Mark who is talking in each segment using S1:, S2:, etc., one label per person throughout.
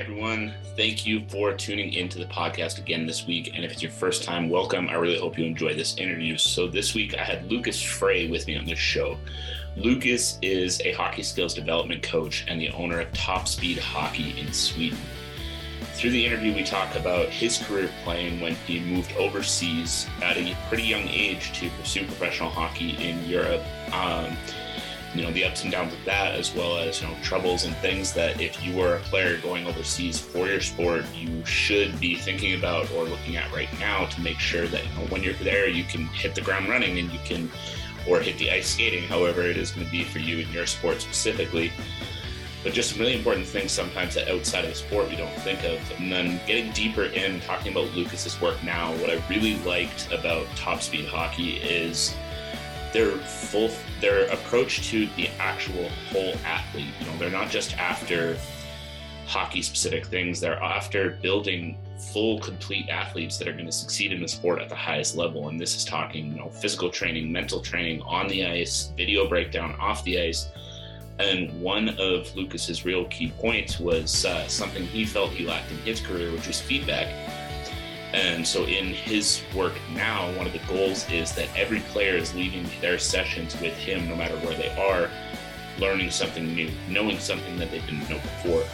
S1: Everyone, thank you for tuning into the podcast again this week. And if it's your first time, welcome. I really hope you enjoy this interview. So, this week I had Lucas Frey with me on this show. Lucas is a hockey skills development coach and the owner of Top Speed Hockey in Sweden. Through the interview, we talk about his career playing when he moved overseas at a pretty young age to pursue professional hockey in Europe. Um, you know the ups and downs of that as well as you know troubles and things that if you are a player going overseas for your sport you should be thinking about or looking at right now to make sure that you know, when you're there you can hit the ground running and you can or hit the ice skating however it is going to be for you in your sport specifically. But just some really important things sometimes that outside of the sport we don't think of. And then getting deeper in talking about lucas's work now what i really liked about top speed hockey is their full their approach to the actual whole athlete. You know, they're not just after hockey specific things, they're after building full complete athletes that are going to succeed in the sport at the highest level. And this is talking you know physical training mental training on the ice video breakdown off the ice. And one of lucas's real key points was uh, something he felt he lacked in his career which was feedback and so in his work now, one of the goals is that every player is leaving their sessions with him, no matter where they are, learning something new, knowing something that they didn't know before.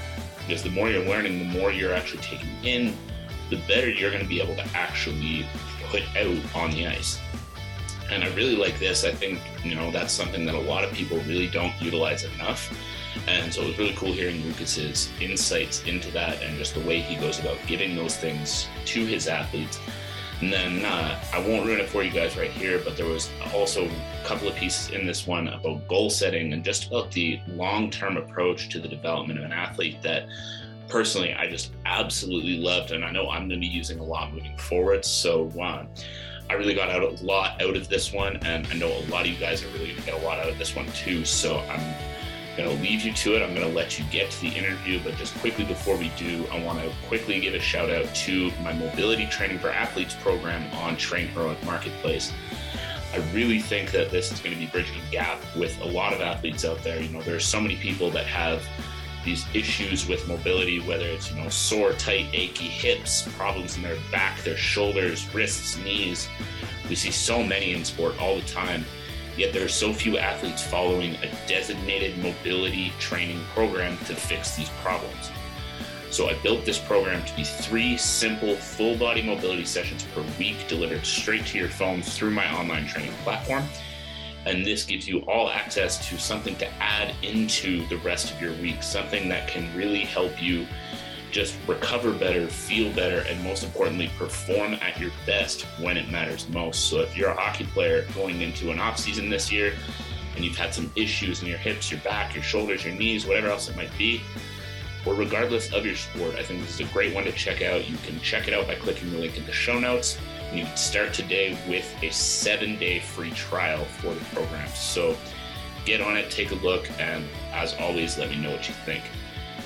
S1: Because the more you're learning, the more you're actually taking in, the better you're going to be able to actually put out on the ice. And I really like this. I think, you know, that's something that a lot of people really don't utilize enough. And so it was really cool hearing Lucas's insights into that and just the way he goes about giving those things to his athletes. And then uh, I won't ruin it for you guys right here, but there was also a couple of pieces in this one about goal setting and just about the long term approach to the development of an athlete that personally I just absolutely loved. And I know I'm going to be using a lot moving forward. So uh, I really got out a lot out of this one. And I know a lot of you guys are really going to get a lot out of this one too. So I'm going to leave you to it. I'm going to let you get to the interview, but just quickly before we do, I want to quickly give a shout out to my mobility training for athletes program on TrainHeroic Marketplace. I really think that this is going to be bridging a gap with a lot of athletes out there. You know, there's so many people that have these issues with mobility, whether it's, you know, sore, tight, achy hips, problems in their back, their shoulders, wrists, knees. We see so many in sport all the time yet there are so few athletes following a designated mobility training program to fix these problems. So I built this program to be three simple full body mobility sessions per week delivered straight to your phone through my online training platform. And this gives you all access to something to add into the rest of your week, something that can really help you just recover better, feel better, and most importantly, perform at your best when it matters most. So if you're a hockey player going into an off season this year and you've had some issues in your hips, your back, your shoulders, your knees, whatever else it might be, or regardless of your sport, I think this is a great one to check out. You can check it out by clicking the link in the show notes. And you can start today with a seven day free trial for the program. So get on it, take a look, and as always, let me know what you think.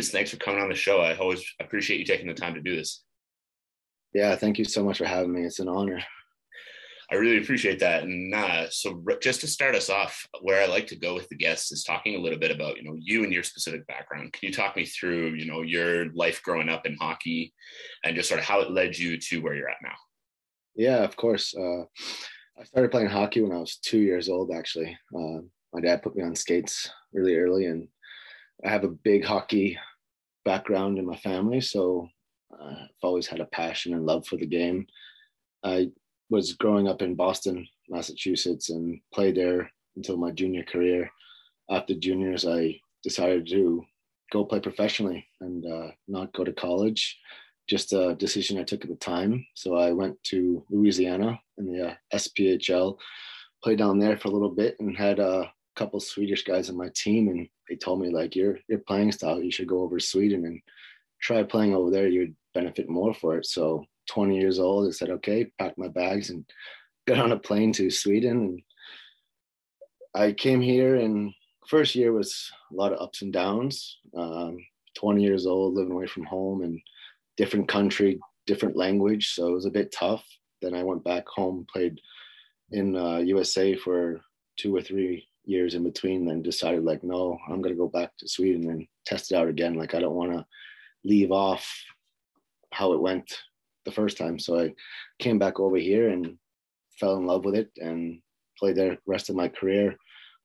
S1: Lucas, thanks for coming on the show. I always appreciate you taking the time to do this.
S2: Yeah, thank you so much for having me. It's an honor.
S1: I really appreciate that. And uh, so, just to start us off, where I like to go with the guests is talking a little bit about you know you and your specific background. Can you talk me through you know your life growing up in hockey, and just sort of how it led you to where you're at now?
S2: Yeah, of course. Uh, I started playing hockey when I was two years old. Actually, uh, my dad put me on skates really early, and I have a big hockey background in my family, so uh, I've always had a passion and love for the game. I was growing up in Boston, Massachusetts, and played there until my junior career. After juniors, I decided to go play professionally and uh, not go to college. Just a decision I took at the time. So I went to Louisiana in the uh, SPHL, played down there for a little bit, and had a couple Swedish guys on my team, and they told me like your your playing style, you should go over to Sweden and try playing over there. You'd benefit more for it. So 20 years old, I said, okay, packed my bags and got on a plane to Sweden. And I came here and first year was a lot of ups and downs. Um, 20 years old, living away from home and different country, different language. So it was a bit tough. Then I went back home, played in uh, USA for two or three years in between, then decided like, no, I'm going to go back to Sweden and test it out again. Like, I don't want to leave off how it went the first time. So I came back over here and fell in love with it and played the rest of my career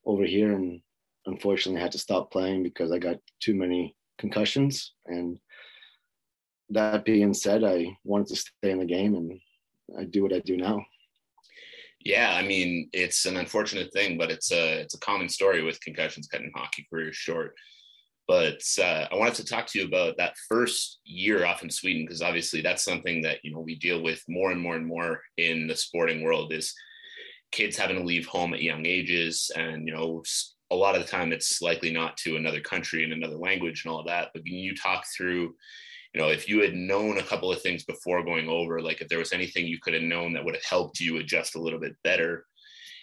S2: over here. And unfortunately, had to stop playing because I got too many concussions. And that being said, I wanted to stay in the game and I do what I do now.
S1: Yeah, I mean, it's an unfortunate thing, but it's a it's a common story with concussions cutting hockey careers short. But uh, I wanted to talk to you about that first year off in Sweden because obviously that's something that you know we deal with more and more and more in the sporting world is kids having to leave home at young ages, and you know a lot of the time it's likely not to another country and another language and all of that. But can you talk through you know, if you had known a couple of things before going over, like if there was anything you could have known that would have helped you adjust a little bit better,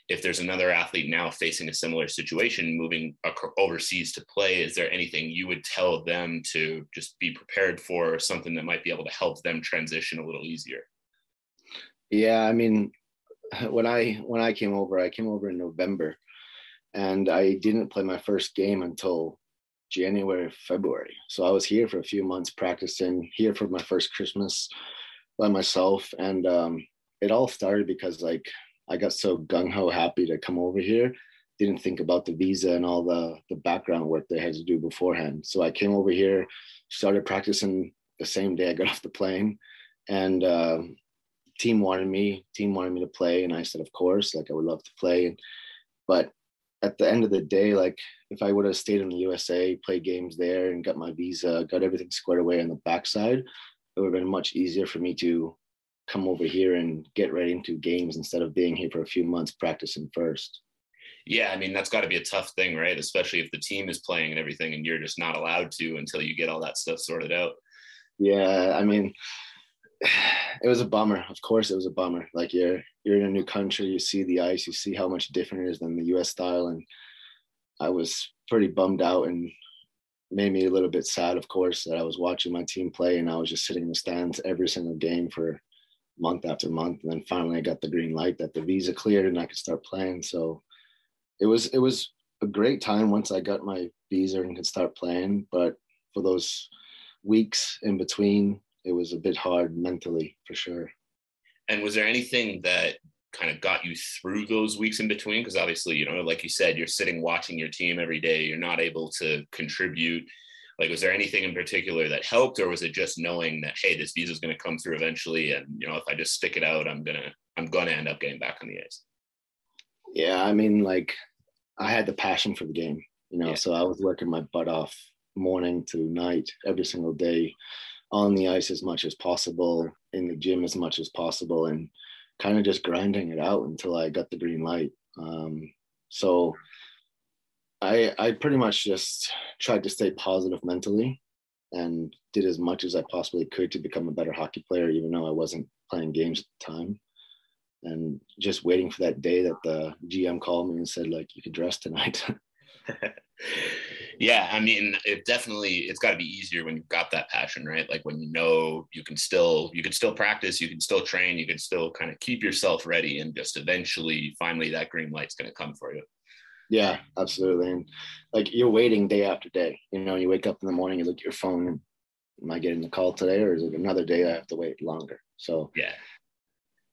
S1: if there's another athlete now facing a similar situation moving overseas to play is there anything you would tell them to just be prepared for something that might be able to help them transition a little easier?
S2: Yeah i mean when i when i came over i came over in november and i didn't play my first game until January, February. So I was here for a few months practicing here for my first Christmas by myself. And um, it all started because like I got so gung ho happy to come over here. Didn't think about the visa and all the, the background work they had to do beforehand. So I came over here, started practicing the same day I got off the plane. And uh, team wanted me, team wanted me to play. And I said, of course, like I would love to play. But at the end of the day, like if I would have stayed in the USA, played games there, and got my visa, got everything squared away on the backside, it would have been much easier for me to come over here and get right into games instead of being here for a few months practicing first.
S1: Yeah, I mean that's got to be a tough thing, right? Especially if the team is playing and everything, and you're just not allowed to until you get all that stuff sorted out.
S2: Yeah, I mean, it was a bummer. Of course, it was a bummer. Like you're you're in a new country, you see the ice, you see how much different it is than the U.S. style, and I was pretty bummed out and made me a little bit sad, of course, that I was watching my team play and I was just sitting in the stands every single game for month after month, and then finally I got the green light that the visa cleared and I could start playing. So it was it was a great time once I got my visa and could start playing, but for those weeks in between it was a bit hard mentally for sure.
S1: And was there anything that kind of got you through those weeks in between? Because obviously, you know, like you said, you're sitting watching your team every day, you're not able to contribute. Like, was there anything in particular that helped, or was it just knowing that, hey, this visa is going to come through eventually, and you know, if I just stick it out, I'm gonna, I'm gonna end up getting back on the ice.
S2: Yeah, I mean, like, I had the passion for the game, you know, yeah. so I was working my butt off morning to night every single day on the ice as much as possible, in the gym as much as possible, and kind of just grinding it out until I got the green light. Um, so I I pretty much just tried to stay positive mentally and did as much as I possibly could to become a better hockey player, even though I wasn't playing games at the time. And just waiting for that day that the GM called me and said, like, you could dress tonight.
S1: yeah i mean it definitely it's got to be easier when you've got that passion right? Like when you know you can still you can still practice you can still train you can still kind of keep yourself ready and just eventually finally that green light's going to come for you.
S2: Yeah absolutely and like you're waiting day after day you know you wake up in the morning you look at your phone and am i getting the call today or is it another day i have to wait longer? So
S1: yeah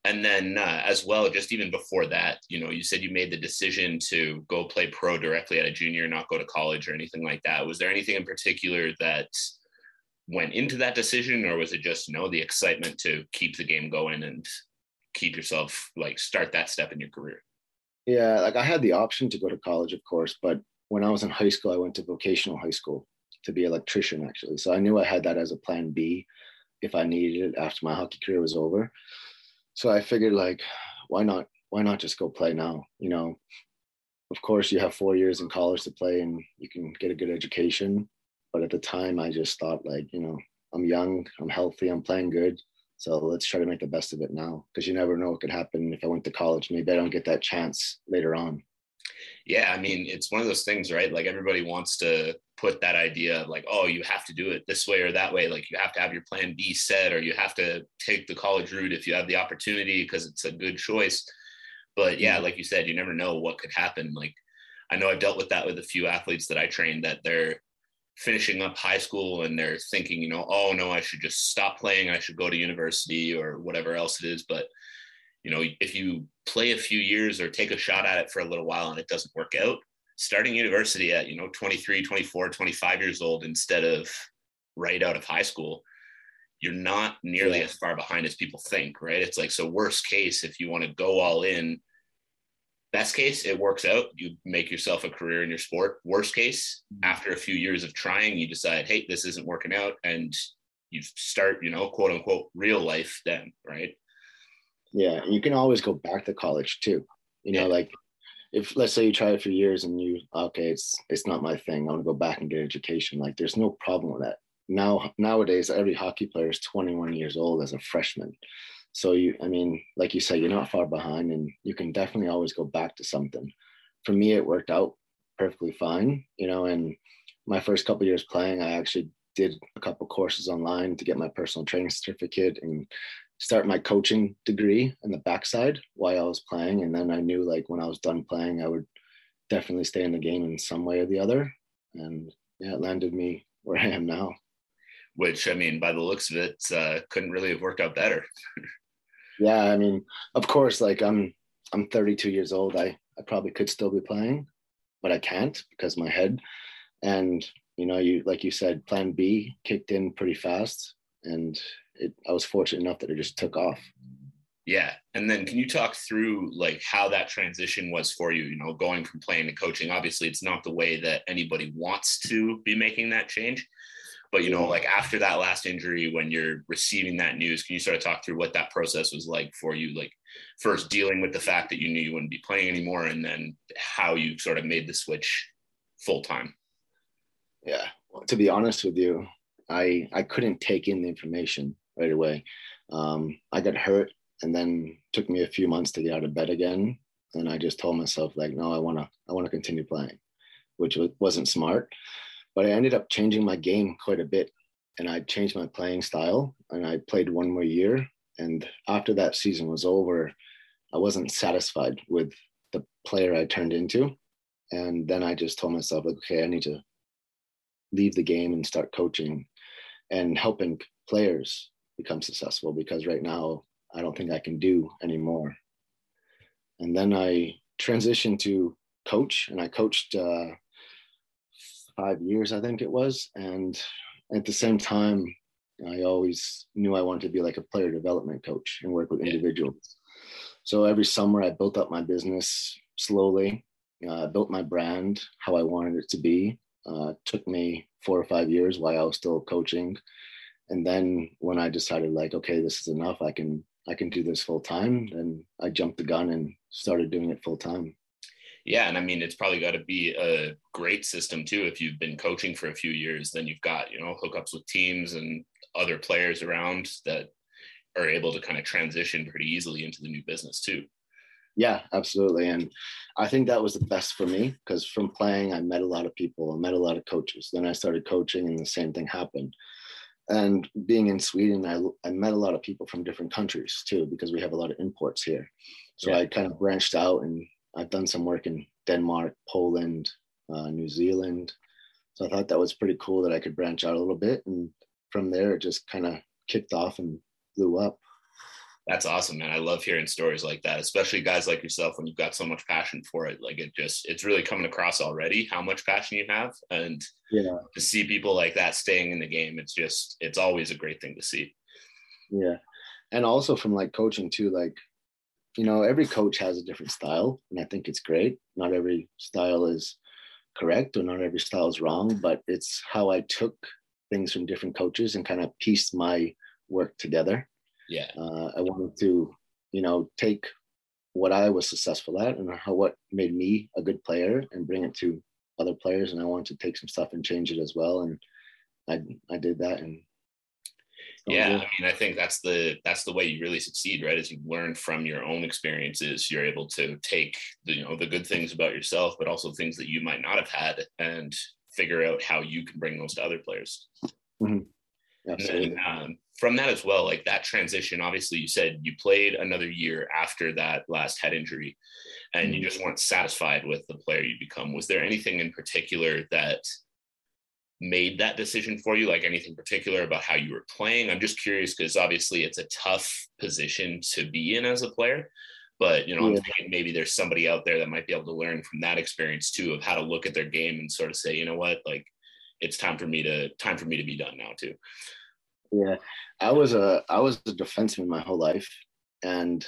S1: and then uh, as well just even before that you know you said you made the decision to go play pro directly at a junior not go to college or anything like that. Was there anything in particular that went into that decision or was it just you know the excitement to keep the game going and keep yourself like start that step in your career?
S2: Yeah like i had the option to go to college of course but when i was in high school i went to vocational high school to be an electrician actually. So i knew i had that as a plan b if i needed it after my hockey career was over so I figured like, why not? Why not just go play now? You know, of course you have four years in college to play and you can get a good education. But at the time, I just thought like, you know, I'm young, I'm healthy, I'm playing good. So let's try to make the best of it now because you never know what could happen if I went to college. Maybe I don't get that chance later on.
S1: Yeah, I mean, it's one of those things, right? Like everybody wants to put that idea of like, oh, you have to do it this way or that way. Like you have to have your plan B set, or you have to take the college route if you have the opportunity because it's a good choice. But yeah, mm-hmm. like you said, you never know what could happen. Like I know I've dealt with that with a few athletes that I trained that they're finishing up high school and they're thinking, you know, oh no, I should just stop playing. I should go to university or whatever else it is. But you know, if you play a few years or take a shot at it for a little while and it doesn't work out, starting university at, you know, 23, 24, 25 years old instead of right out of high school, you're not nearly yeah. as far behind as people think, right? It's like, so worst case, if you want to go all in, best case, it works out. You make yourself a career in your sport. Worst case, mm-hmm. after a few years of trying, you decide, hey, this isn't working out. And you start, you know, quote unquote, real life then, right?
S2: Yeah. You can always go back to college too. You know, yeah. like if let's say you try it for years and you okay, it's it's not my thing. I want to go back and get education. Like there's no problem with that. Now nowadays every hockey player is 21 years old as a freshman. So you, I mean, like you said, you're not far behind, and you can definitely always go back to something. For me, it worked out perfectly fine, you know. And my first couple years playing, I actually did a couple courses online to get my personal training certificate and start my coaching degree in the backside while I was playing. And then I knew like when I was done playing, I would definitely stay in the game in some way or the other. And yeah, it landed me where I am now.
S1: Which I mean, by the looks of it, uh, couldn't really have worked out better.
S2: yeah, I mean, of course, like I'm I'm 32 years old. I I probably could still be playing, but I can't because my head. And you know, you like you said, Plan B kicked in pretty fast, and it, I was fortunate enough that it just took off.
S1: Yeah, and then can you talk through like how that transition was for you? You know, going from playing to coaching. Obviously, it's not the way that anybody wants to be making that change but you know, like after that last injury, when you're receiving that news, can you sort of talk through what that process was like for you? Like first dealing with the fact that you knew you wouldn't be playing anymore, and then how you sort of made the switch full time.
S2: Yeah, well, to be honest with you, I I couldn't take in the information right away. Um, I got hurt, and then took me a few months to get out of bed again. And I just told myself like, no, I wanna I wanna continue playing, which wasn't smart but I ended up changing my game quite a bit and I changed my playing style and I played one more year. And after that season was over, I wasn't satisfied with the player I turned into. And then I just told myself, like, okay, I need to leave the game and start coaching and helping players become successful because right now I don't think I can do anymore. And then I transitioned to coach and I coached uh, five years, I think it was. And at the same time, I always knew I wanted to be like a player development coach and work with individuals. So every summer, I built up my business slowly, uh, built my brand how I wanted it to be. Uh, took me four or five years while I was still coaching, and then when I decided like, okay, this is enough, I can I can do this full time. and I jumped the gun and started doing it full time.
S1: Yeah, and I mean it's probably got to be a great system too. If you've been coaching for a few years, then you've got you know hookups with teams and other players around that are able to kind of transition pretty easily into the new business too.
S2: Yeah, absolutely. And I think that was the best for me because from playing, I met a lot of people, I met a lot of coaches. Then I started coaching, and the same thing happened. And being in Sweden, I, I met a lot of people from different countries too because we have a lot of imports here. So yeah. I kind of branched out and I've done some work in Denmark, Poland, uh, New Zealand. So I thought that was pretty cool that I could branch out a little bit. And from there, it just kind of kicked off and blew up.
S1: That's awesome, man. I love hearing stories like that, especially guys like yourself when you've got so much passion for it. Like it just, it's really coming across already how much passion you have. And yeah, to see people like that staying in the game, it's just, it's always a great thing to see.
S2: Yeah. And also from like coaching too, like you know, every coach has a different style, and I think it's great. Not every style is correct, or not every style is wrong, but it's how I took things from different coaches and kind of pieced my work together.
S1: Yeah,
S2: uh, I wanted to, you know, take what I was successful at and how what made me a good player and bring it to other players, and I wanted to take some stuff and change it as well, and I I did that, and
S1: yeah i mean i think that's the that's the way you really succeed right? As you learn from your own experiences. You're able to take the you know the good things about yourself but also things that you might not have had and figure out how you can bring those to other players.
S2: Mhm.
S1: and
S2: Absolutely.
S1: then, um, from that as well like that transition obviously you said you played another year after that last head injury and you
S2: Mhm.
S1: just weren't satisfied with the player you become. Was there anything in particular that made that decision for you? Like anything particular about how you were playing? I'm just curious because obviously it's a tough position to be in as a player but you know i'm thinking maybe there's somebody out there that might be able to learn from that experience too of how to look at their game and sort of say you know what? Like it's time for me to time for me to be done now too
S2: Yeah, I was a I was a defenseman my whole life, and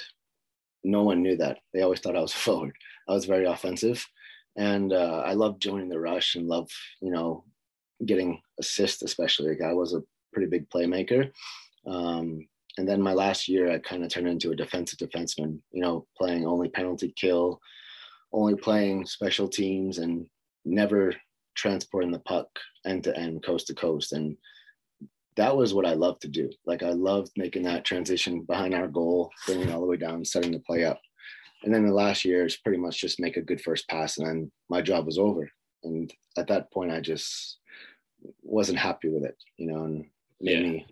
S2: no one knew that. They always thought I was forward. I was very offensive, and uh, I loved joining the rush and love you know getting assists, especially. Like I was a pretty big playmaker. Um, and then my last year, I kind of turned into a defensive defenseman. You know, playing only penalty kill, only playing special teams, and never transporting the puck end to end, coast to coast, and that was what I loved to do. Like I loved making that transition behind our goal, bringing all the way down, setting the play up. And then the last year is pretty much just make a good first pass, and then my job was over. And at that point, I just wasn't happy with it, you know, and made
S1: Yeah.
S2: me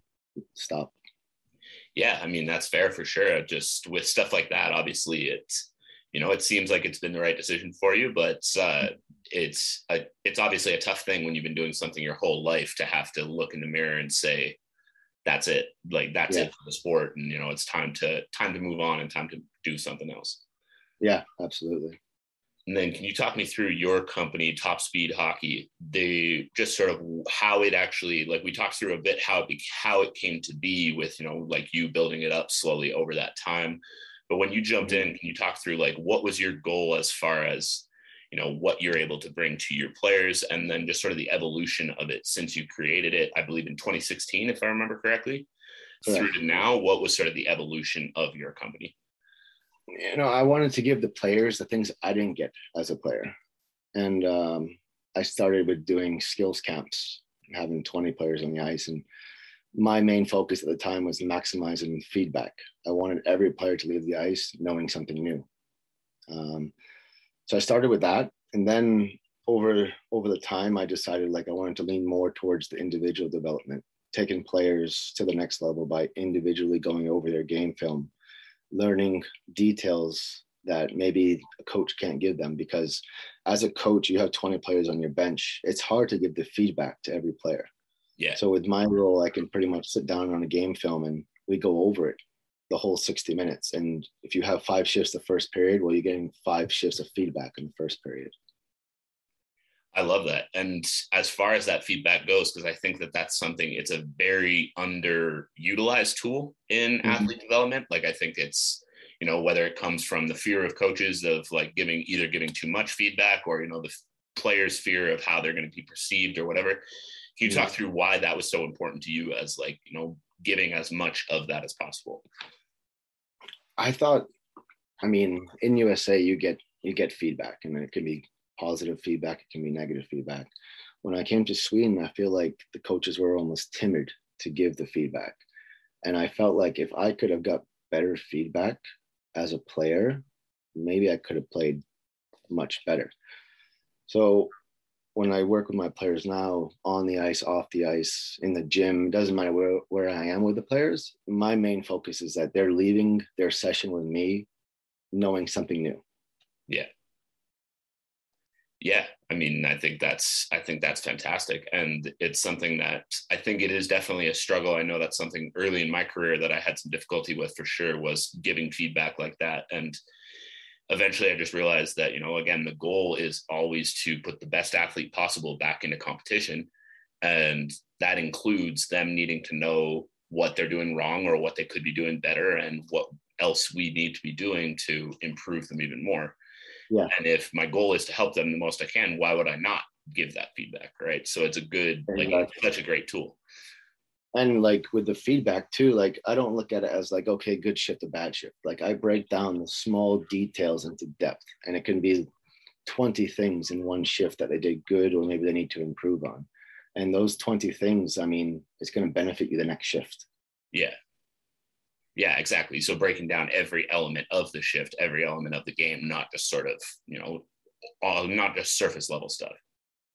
S2: stop.
S1: yeah i mean that's fair for sure just with stuff like that obviously it's you know it seems like it's been the right decision for you but uh it's a, it's obviously a tough thing when you've been doing something your whole life to have to look in the mirror and say that's it like that's
S2: Yeah.
S1: it for the sport and you know it's time to time to move on and time to do something else
S2: Yeah, absolutely.
S1: and then can you talk me through your company, Top Speed Hockey? They just sort of how it actually like we talked through a bit how it how it came to be with you know like you building it up slowly over that time. But when you jumped in, can you talk through like what was your goal as far as you know what you're able to bring to your players, and then just sort of the evolution of it since you created it, I believe in 2016, if I remember correctly,
S2: Correct.
S1: through to now. What was sort of the evolution of your company?
S2: you know, I wanted to give the players the things I didn't get as a player. And um, I started with doing skills camps, having 20 players on the ice. And my main focus at the time was maximizing feedback. I wanted every player to leave the ice knowing something new. Um, so I started with that. And then over over the time, I decided like I wanted to lean more towards the individual development, taking players to the next level by individually going over their game film learning details that maybe a coach can't give them because as a coach you have 20 players on your bench it's hard to give the feedback to every player
S1: Yeah,
S2: so with my role i can pretty much sit down on a game film and we go over it the whole 60 minutes and if you have five shifts the first period well you're getting five shifts of feedback in the first period
S1: I love that. And as far as that feedback goes, because I think that that's something, it's a very underutilized tool in
S2: Mhm.
S1: athlete development. Like, I think it's, you know, whether it comes from the fear of coaches of like giving either giving too much feedback or, you know, the players' fear of how they're going to be perceived or whatever. Can you
S2: Mhm.
S1: talk through why that was so important to you as like, you know, giving as much of that as possible?
S2: I thought, I mean, in USA you get you get feedback, and it can be positive feedback, it can be negative feedback. When I came to Sweden, I feel like the coaches were almost timid to give the feedback, and I felt like if I could have got better feedback as a player, maybe I could have played much better. So when I work with my players now on the ice, off the ice, in the gym, doesn't matter where, where I am with the players. My main focus is that they're leaving their session with me knowing something new.
S1: Yeah. Yeah, I mean, I think that's I think that's fantastic, and it's something that I think it is definitely a struggle. I know that's something early in my career that I had some difficulty with for sure was giving feedback like that, and eventually I just realized that you know again the goal is always to put the best athlete possible back into competition, and that includes them needing to know what they're doing wrong or what they could be doing better, and what else we need to be doing to improve them even more.
S2: Yeah.
S1: And if my goal is to help them the most I can, why would I not give that feedback? Right. So it's a good, like,
S2: Exactly.
S1: such a great tool.
S2: And like with the feedback too, like I don't look at it as like, okay, good shift, a bad shift. Like I break down the small details into depth, and it can be 20 things in one shift that they did good or maybe they need to improve on. And those 20 things, I mean, it's going to benefit you the next shift.
S1: Yeah. Yeah, exactly. So breaking down every element of the shift, every element of the game, not just sort of, you know, all, not just surface level stuff.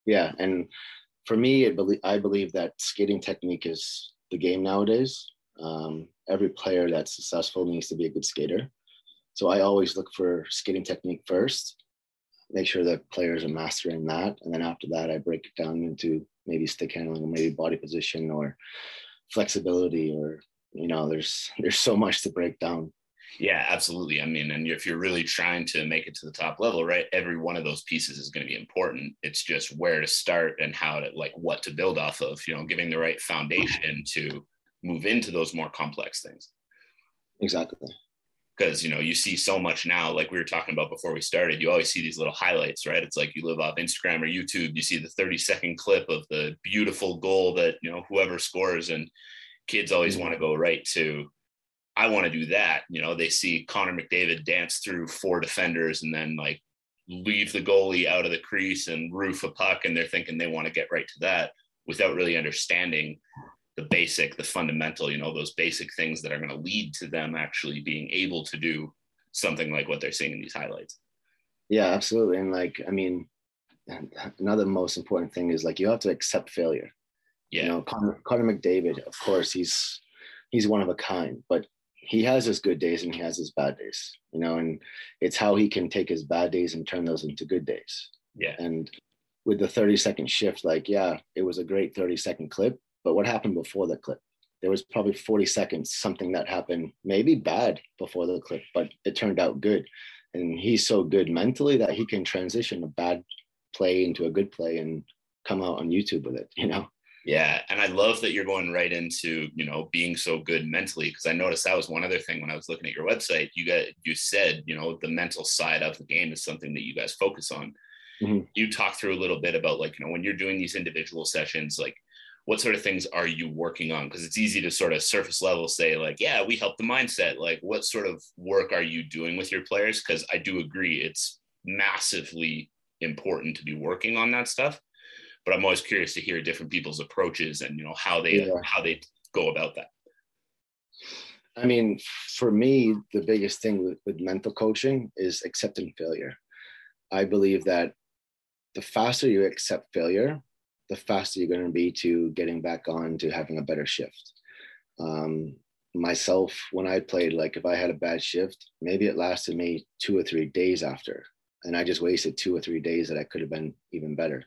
S2: Yeah. And for me, I believe that skating technique is the game nowadays. Um, every player that's successful needs to be a good skater. So I always look for skating technique first, make sure that players are mastering that. And then after that, I break it down into maybe stick handling or maybe body position or flexibility or, you know, there's, there's so much to break down.
S1: Yeah, absolutely. I mean, and if you're really trying to make it to the top level, right, every one of those pieces is going to be important. It's just where to start and how to like what to build off of, you know, giving the right foundation to move into those more complex things.
S2: Exactly.
S1: Because you know you see so much now, like we were talking about before we started. You always see these little highlights, right? It's like you live off Instagram or YouTube. You see the 30 second clip of the beautiful goal that you know whoever scores, and kids always mm-hmm. want to go right to. I want to do that. You know, they see Connor McDavid dance through four defenders and then like leave the goalie out of the crease and roof a puck, and they're thinking they want to get right to that without really understanding the basic, the fundamental, you know, those basic things that are going to lead to them actually being able to do something like what they're seeing in these highlights.
S2: Yeah, absolutely. And like, I mean, another most important thing is like you have to accept failure. Yeah. You know, Connor, Connor McDavid, of course, he's he's one of a kind, but he has his good days and he has his bad days. You know, and it's how he can take his bad days and turn those into good days.
S1: Yeah.
S2: And with the 30 second shift, like, yeah, it was a great 30 second clip, but what happened before the clip? There was probably 40 seconds, something that happened, maybe bad before the clip, but it turned out good. And he's so good mentally that he can transition a bad play into a good play and come out on YouTube with it, you know?
S1: Yeah, and I love that you're going right into you know being so good mentally because I noticed that was one other thing when I was looking at your website. You got you said you know the mental side of the game is something that you guys focus on. Mm-hmm. You talk through a little bit about like you know when you're doing these individual sessions, like what sort of things are you working on because it's easy to sort of surface level say like yeah we help the mindset like what sort of work are you doing with your players because i do agree it's massively important to be working on that stuff but i'm always curious to hear different people's approaches and you know how they yeah. how they go about that
S2: i mean for me the biggest thing with, with mental coaching is accepting failure i believe that the faster you accept failure the faster you're going to be to getting back on to having a better shift. Um, myself, when I played, like if I had a bad shift, maybe it lasted me two or three days after, and I just wasted two or three days that I could have been even better.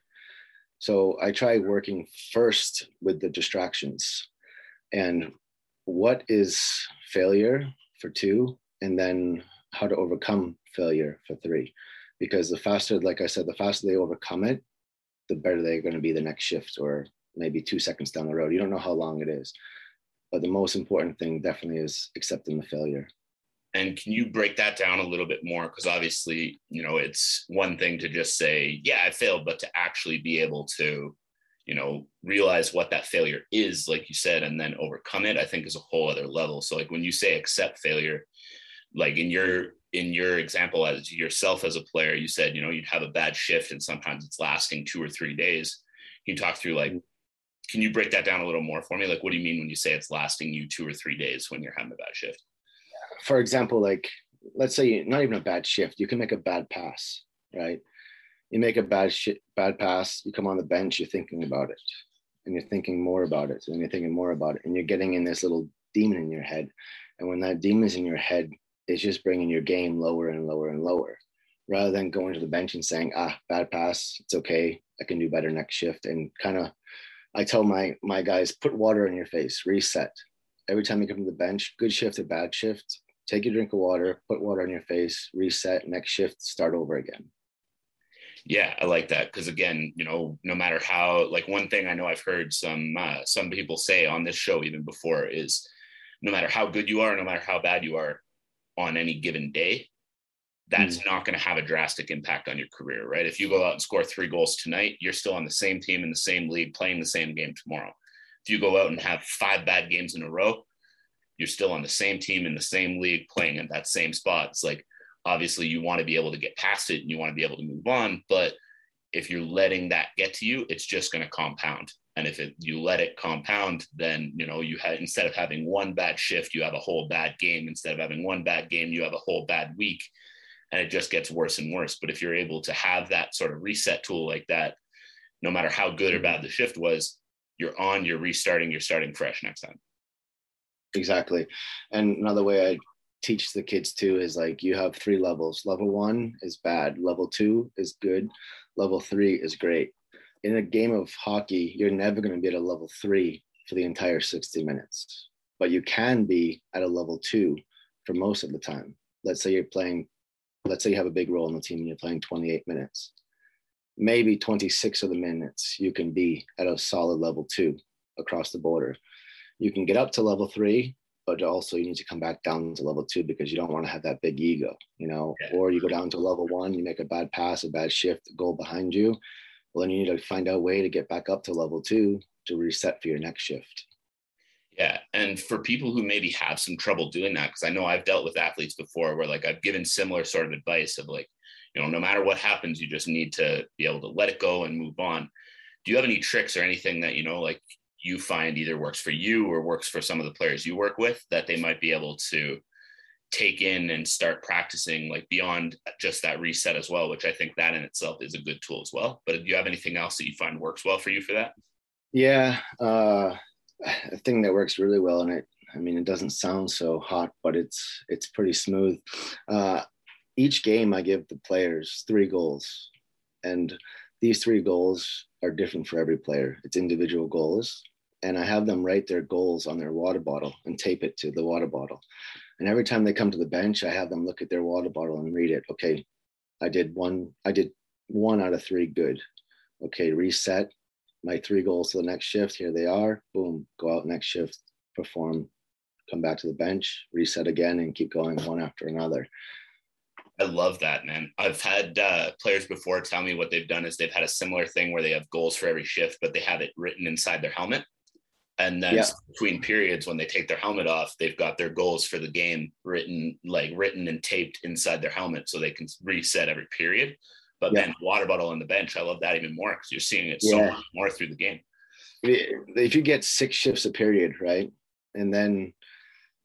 S2: So I try working first with the distractions and what is failure for two, and then how to overcome failure for three. Because the faster, like I said, the faster they overcome it, the better they're going to be the next shift or maybe two seconds down the road. You don't know how long it is. But the most important thing definitely is accepting the failure.
S1: And can you break that down a little bit more? Because obviously, you know, it's one thing to just say, yeah, I failed, but to actually be able to, you know, realize what that failure is, like you said, and then overcome it, I think is a whole other level. So, like when you say accept failure, like in your in your example as yourself as a player, you said, you know, you'd have a bad shift and sometimes it's lasting two or three days. Can you talk through like, mm-hmm. can you break that down a little more for me? Like, what do you mean when you say it's lasting you two or three days when you're having a bad shift?
S2: For example, like, let's say not even a bad shift, you can make a bad pass, right? You make a bad sh- bad pass, you come on the bench, you're thinking about it, and you're thinking more about it, and you're thinking more about it, and you're getting in this little demon in your head. And when that demon's in your head, it's just bringing your game lower and lower and lower rather than going to the bench and saying, ah, bad pass, it's okay. I can do better next shift. And kind of, I tell my my guys, put water in your face, reset. Every time you come to the bench, good shift or bad shift, take a drink of water, put water on your face, reset, next shift, start over again.
S1: Yeah, I like that because again, you know, no matter how, like one thing I know I've heard some uh, some people say on this show even before is, no matter how good you are, no matter how bad you are, on any given day, that's mm. not going to have a drastic impact on your career, right? If you go out and score three goals tonight, you're still on the same team in the same league playing the same game tomorrow. If you go out and have five bad games in a row, you're still on the same team in the same league playing at that same spot. It's like obviously you want to be able to get past it and you want to be able to move on, but if you're letting that get to you, it's just going to compound. And if it, you let it compound, then you know you had instead of having one bad shift, you have a whole bad game. Instead of having one bad game, you have a whole bad week, and it just gets worse and worse. But if you're able to have that sort of reset tool like that, no matter how good or mm-hmm. bad the shift was, you're on, you're restarting, you're starting fresh next time.
S2: Exactly. And another way I teach the kids too is like you have three levels. Level one is bad, level two is good, level three is great. In a game of hockey, you're never going to be at a level three for the entire 60 minutes, but you can be at a level two for most of the time. Let's say you're playing, let's say you have a big role in the team and you're playing 28 minutes. Maybe 26 of the minutes you can be at a solid level two across the border. You can get up to level three but also you need to come back down to level two because you don't want to have that big ego, you know, yeah. or you go down to level one, you make a bad pass, a bad shift, goal behind you. Well, then you need to find out a way to get back up to level two to reset for your next shift.
S1: Yeah. And for people who maybe have some trouble doing that, because I know I've dealt with athletes before where like I've given similar sort of advice of like, you know, no matter what happens, you just need to be able to let it go and move on. Do you have any tricks or anything that, you know, like you find either works for you or works for some of the players you work with that they might be able to take in and start practicing like beyond just that reset as well which i think that in itself is a good tool as well. But do you have anything else that you find works well for you for that?
S2: Yeah uh a thing that works really well and it i mean it doesn't sound so hot but it's it's pretty smooth. Uh each game i give the players three goals and these three goals are different for every player. It's individual goals. And I have them write their goals on their water bottle and tape it to the water bottle. And every time they come to the bench, I have them look at their water bottle and read it. Okay, I did one, I did one out of three good. Okay, reset my three goals to the next shift. Here they are. Boom, go out next shift, perform, come back to the bench, reset again, and keep going one after another.
S1: I love that, man. I've had uh, players before tell me what they've done is they've had a similar thing where they have goals for every shift, but they have it written inside their helmet. And then yeah. between periods, when they take their helmet off, they've got their goals for the game written, like written and taped inside their helmet, so they can reset every period. But yeah. man, water bottle on the bench, I love that even more because you're seeing it so much more through the game.
S2: If you get six shifts a period, right, and then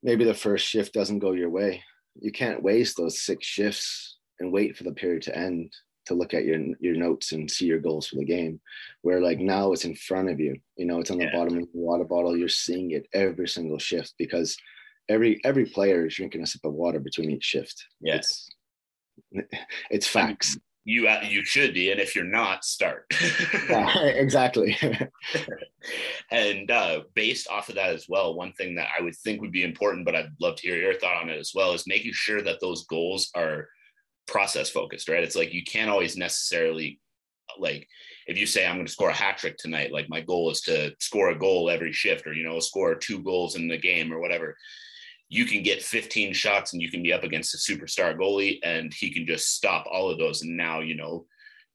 S2: maybe the first shift doesn't go your way, you can't waste those six shifts and wait for the period to end to look at your your notes and see your goals for the game. Where like now it's in front of you, you know, it's on the yeah. bottom of the water bottle. You're seeing it every single shift because every every player is drinking a sip of water between each shift.
S1: Yes,
S2: it's, it's facts.
S1: You uh, you should be, and if you're not, start.
S2: yeah, exactly.
S1: and uh, based off of that as well, one thing that I would think would be important, but I'd love to hear your thought on it as well, is making sure that those goals are process focused. Right? It's like you can't always necessarily like if you say I'm going to score a hat trick tonight, like my goal is to score a goal every shift, or you know, score two goals in the game or whatever you can get 15 shots and you can be up against a superstar goalie and he can just stop all of those. And now, you know,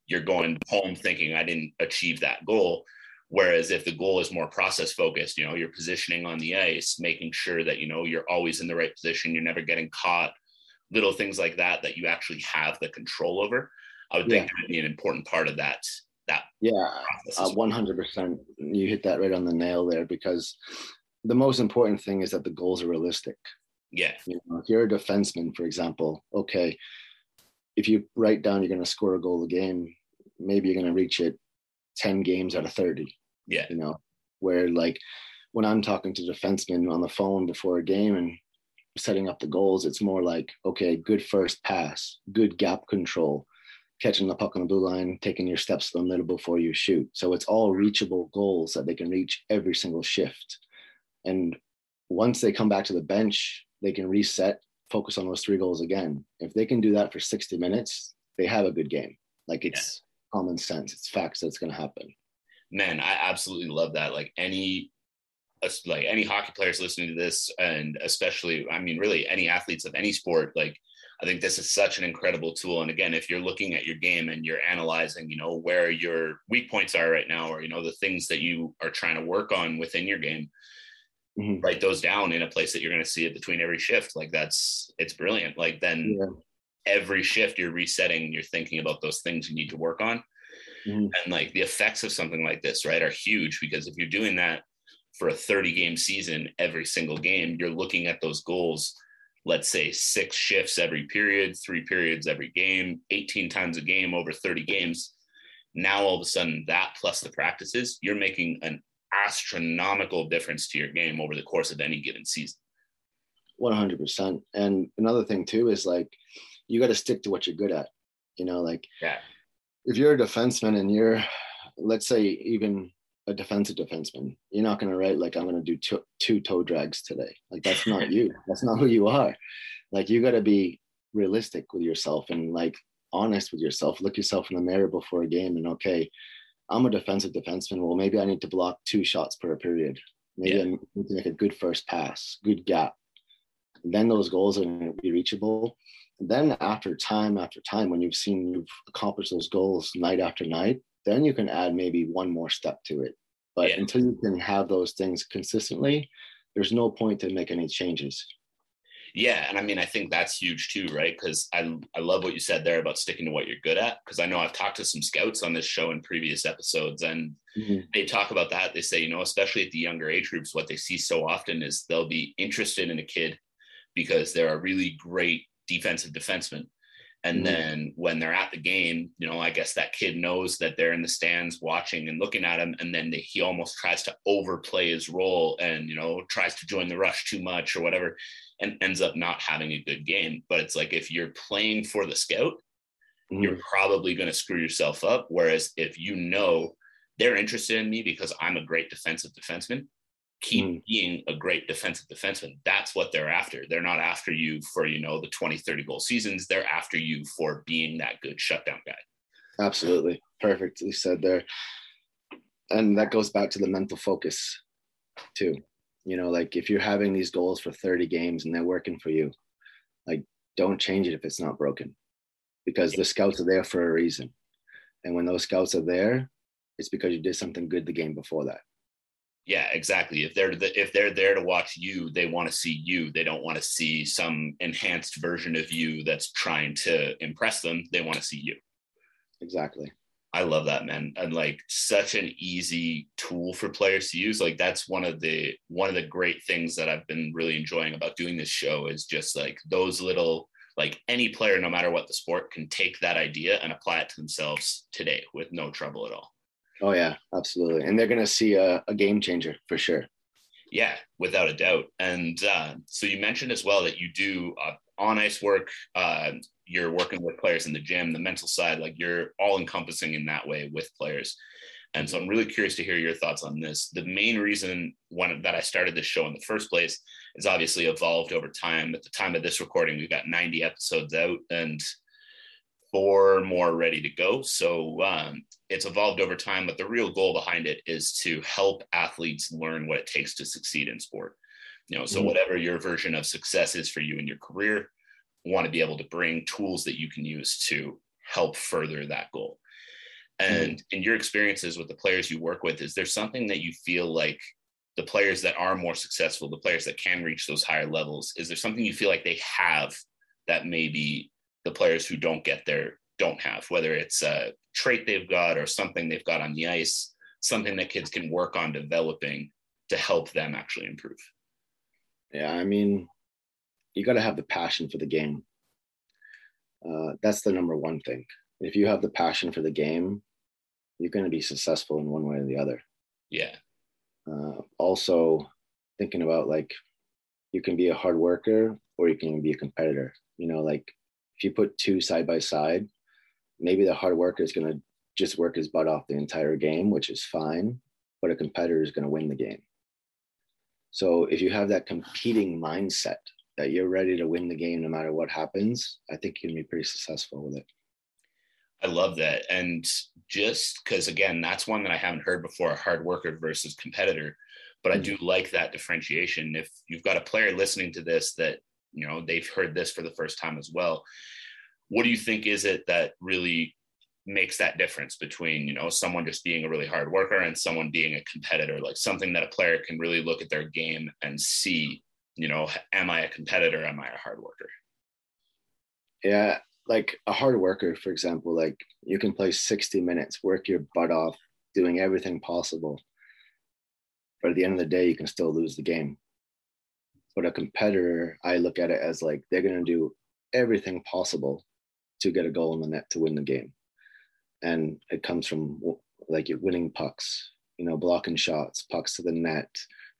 S1: you're going home thinking I didn't achieve that goal. Whereas if the goal is more process focused, you know, you're positioning on the ice, making sure that, you know, you're always in the right position, you're never getting caught, little things like that, that you actually have the control over. I would think yeah. would be an important part of that. That
S2: yeah, uh, 100%. You hit that right on the nail there because the most important thing is that the goals are realistic.
S1: Yeah.
S2: You know, if you're a defenseman, for example, okay, if you write down you're going to score a goal a game, maybe you're going to reach it 10 games out of 30.
S1: Yeah.
S2: You know, where like when I'm talking to defensemen on the phone before a game and setting up the goals, it's more like, okay, good first pass, good gap control, catching the puck on the blue line, taking your steps to the middle before you shoot. So it's all reachable goals that they can reach every single shift. And once they come back to the bench, they can reset, focus on those three goals again. If they can do that for 60 minutes, they have a good game. Like it's yeah. common sense, it's facts that's going to happen.
S1: Man, I absolutely love that. Like any like any hockey players listening to this and especially i mean really any athletes of any sport like i think this is such an incredible tool and again if you're looking at your game and you're analyzing you know where your weak points are right now or you know the things that you are trying to work on within your game mm-hmm. write those down in a place that you're going to see it between every shift. Like that's it's brilliant. Like then yeah. every shift you're resetting, you're thinking about those things you need to work on. Mm-hmm. And like the effects of something like this, right, are huge because if you're doing that for a 30 game season every single game, you're looking at those goals, let's say six shifts every period, three periods every game, 18 times a game over 30 games. Now, all of a sudden, that plus the practices, you're making an astronomical difference to your game over the course of any given season.
S2: 100%. And another thing, too, is like you got to stick to what you're good at. You know, like
S1: yeah.
S2: if you're a defenseman and you're, let's say, even a defensive defenseman, you're not going to write like I'm going to do two, two toe drags today. Like that's not you. That's not who you are. Like you got to be realistic with yourself and like honest with yourself. Look yourself in the mirror before a game and okay, I'm a defensive defenseman. Well, maybe I need to block two shots per period. Maybe yeah. I need to make a good first pass, good gap. then those goals are going to be reachable. And then after time after time, when you've seen you've accomplished those goals night after night, then you can add maybe one more step to it. But yeah. until you can have those things consistently, there's no point to make any changes.
S1: Yeah, and I mean, I think that's huge too, right? Because I I love what you said there about sticking to what you're good at. Because I know I've talked to some scouts on this show in previous episodes, and mm-hmm. they talk about that. They say, you know, especially at the younger age groups, what they see so often is they'll be interested in a kid because they're a really great defensive defenseman, and mm-hmm. then when they're at the game, you know, I guess that kid knows that they're in the stands watching and looking at him. And then they, he almost tries to overplay his role and, you know, tries to join the rush too much or whatever and ends up not having a good game. But it's like if you're playing for the scout, mm-hmm. you're probably going to screw yourself up. Whereas if you know they're interested in me because I'm a great defensive defenseman, keep mm. being a great defensive defenseman. That's what they're after. They're not after you for, you know, the 20, 30 goal seasons. They're after you for being that good shutdown guy.
S2: Absolutely. Perfectly said there. And that goes back to the mental focus too. You know, like if you're having these goals for 30 games and they're working for you, like don't change it if it's not broken because the scouts are there for a reason. And when those scouts are there, it's because you did something good the game before that.
S1: Yeah exactly. If they're the, if they're there to watch you they want to see you. They don't want to see some enhanced version of you that's trying to impress them. They want to see you.
S2: Exactly
S1: i love that man and like such an easy tool for players to use like that's one of the one of the great things that i've been really enjoying about doing this show is just like those little like any player no matter what the sport can take that idea and apply it to themselves today with no trouble at all
S2: Oh yeah, absolutely, and they're going to see a, a, game changer for sure.
S1: Yeah, without a doubt. And uh, so you mentioned as well that you do uh, on ice work. Uh, you're working with players in the gym, the mental side, like you're all encompassing in that way with players. And so I'm really curious to hear your thoughts on this. The main reason one that I started this show in the first place is obviously evolved over time. At the time of this recording, we've got 90 episodes out, and four more ready to go. So um, it's evolved over time, but the real goal behind it is to help athletes learn what it takes to succeed in sport. You know, so mm-hmm. whatever your version of success is for you in your career, want to be able to bring tools that you can use to help further that goal. And mm-hmm. in your experiences with the players you work with, is there something that you feel like the players that are more successful, the players that can reach those higher levels, is there something you feel like they have that maybe the players who don't get there don't have, whether it's a trait they've got or something they've got on the ice, something that kids can work on developing to help them actually improve.
S2: Yeah, I mean, you got to have the passion for the game. Uh, that's the number one thing. If you have the passion for the game, you're going to be successful in one way or the other.
S1: Yeah.
S2: Uh, also, thinking about like you can be a hard worker or you can be a competitor. You know, like if you put two side by side, maybe the hard worker is going to just work his butt off the entire game, which is fine, but a competitor is going to win the game. So if you have that competing mindset that you're ready to win the game no matter what happens, I think you can be pretty successful with it.
S1: I love that. And just because, again, that's one that I haven't heard before a hard worker versus competitor. But I mm. do like that differentiation. If you've got a player listening to this that you know they've heard this for the first time as well what do you think is it that really makes that difference between you know someone just being a really hard worker and someone being a competitor like something that a player can really look at their game and see you know am i a competitor am i a hard worker
S2: yeah like a hard worker, for example, like you can play 60 minutes, work your butt off, doing everything possible. But at the end of the day, you can still lose the game. But a competitor, I look at it as like they're going to do everything possible to get a goal in the net to win the game. And it comes from like you're winning pucks, you know, blocking shots, pucks to the net,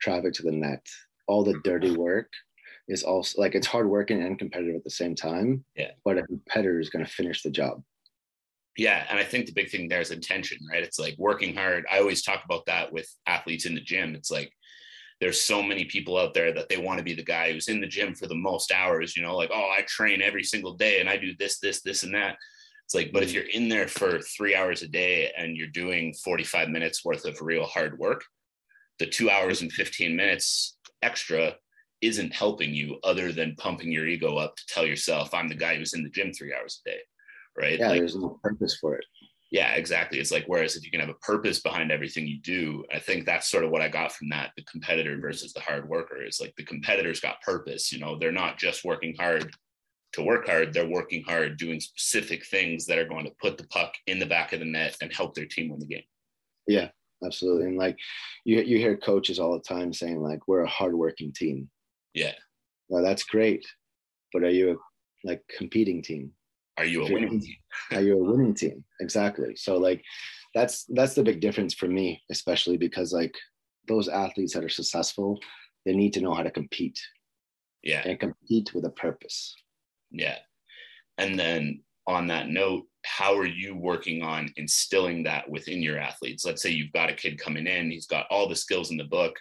S2: traffic to the net, all the dirty work is also like it's hard working and competitive at the same time.
S1: Yeah.
S2: But a competitor is going to finish the job.
S1: Yeah. And I think the big thing there is intention, right? It's like working hard. I always talk about that with athletes in the gym. It's like there's so many people out there that they want to be the guy who's in the gym for the most hours, you know, like, oh, I train every single day and I do this, this, this, and that. It's like, but if mm. you're in there for three hours a day and you're doing 45 minutes worth of real hard work, the two hours and 15 minutes extra isn't helping you other than pumping your ego up to tell yourself I'm the guy who's in the gym three hours a day. Right.
S2: Yeah, like, there's no purpose for it.
S1: Yeah, exactly. It's like whereas if you can have a purpose behind everything you do, I think that's sort of what I got from that. The competitor versus the hard worker is like the competitors got purpose. You know, they're not just working hard to work hard, they're working hard doing specific things that are going to put the puck in the back of the net and help their team win the game.
S2: Yeah, absolutely. And like you you hear coaches all the time saying like we're a hardworking team.
S1: Yeah.
S2: Well, that's great. But are you a like competing team?
S1: Are you a winning team?
S2: are you a winning team? Exactly. So like that's that's the big difference for me, especially because like those athletes that are successful, they need to know how to compete.
S1: Yeah.
S2: And compete with a purpose.
S1: Yeah. And then on that note, how are you working on instilling that within your athletes? Let's say you've got a kid coming in, he's got all the skills in the book.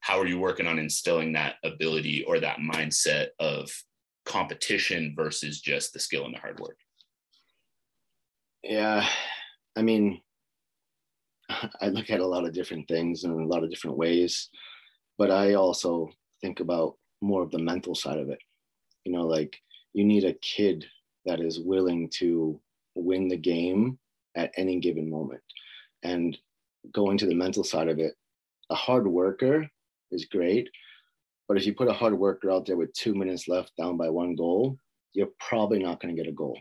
S1: How are you working on instilling that ability or that mindset of competition versus just the skill and the hard work?
S2: Yeah. I mean, I look at a lot of different things in a lot of different ways, but I also think about more of the mental side of it. You know, like you need a kid that is willing to win the game at any given moment. And going to the mental side of it, a hard worker is great. But if you put a hard worker out there with two minutes left down by one goal, you're probably not going to get a goal.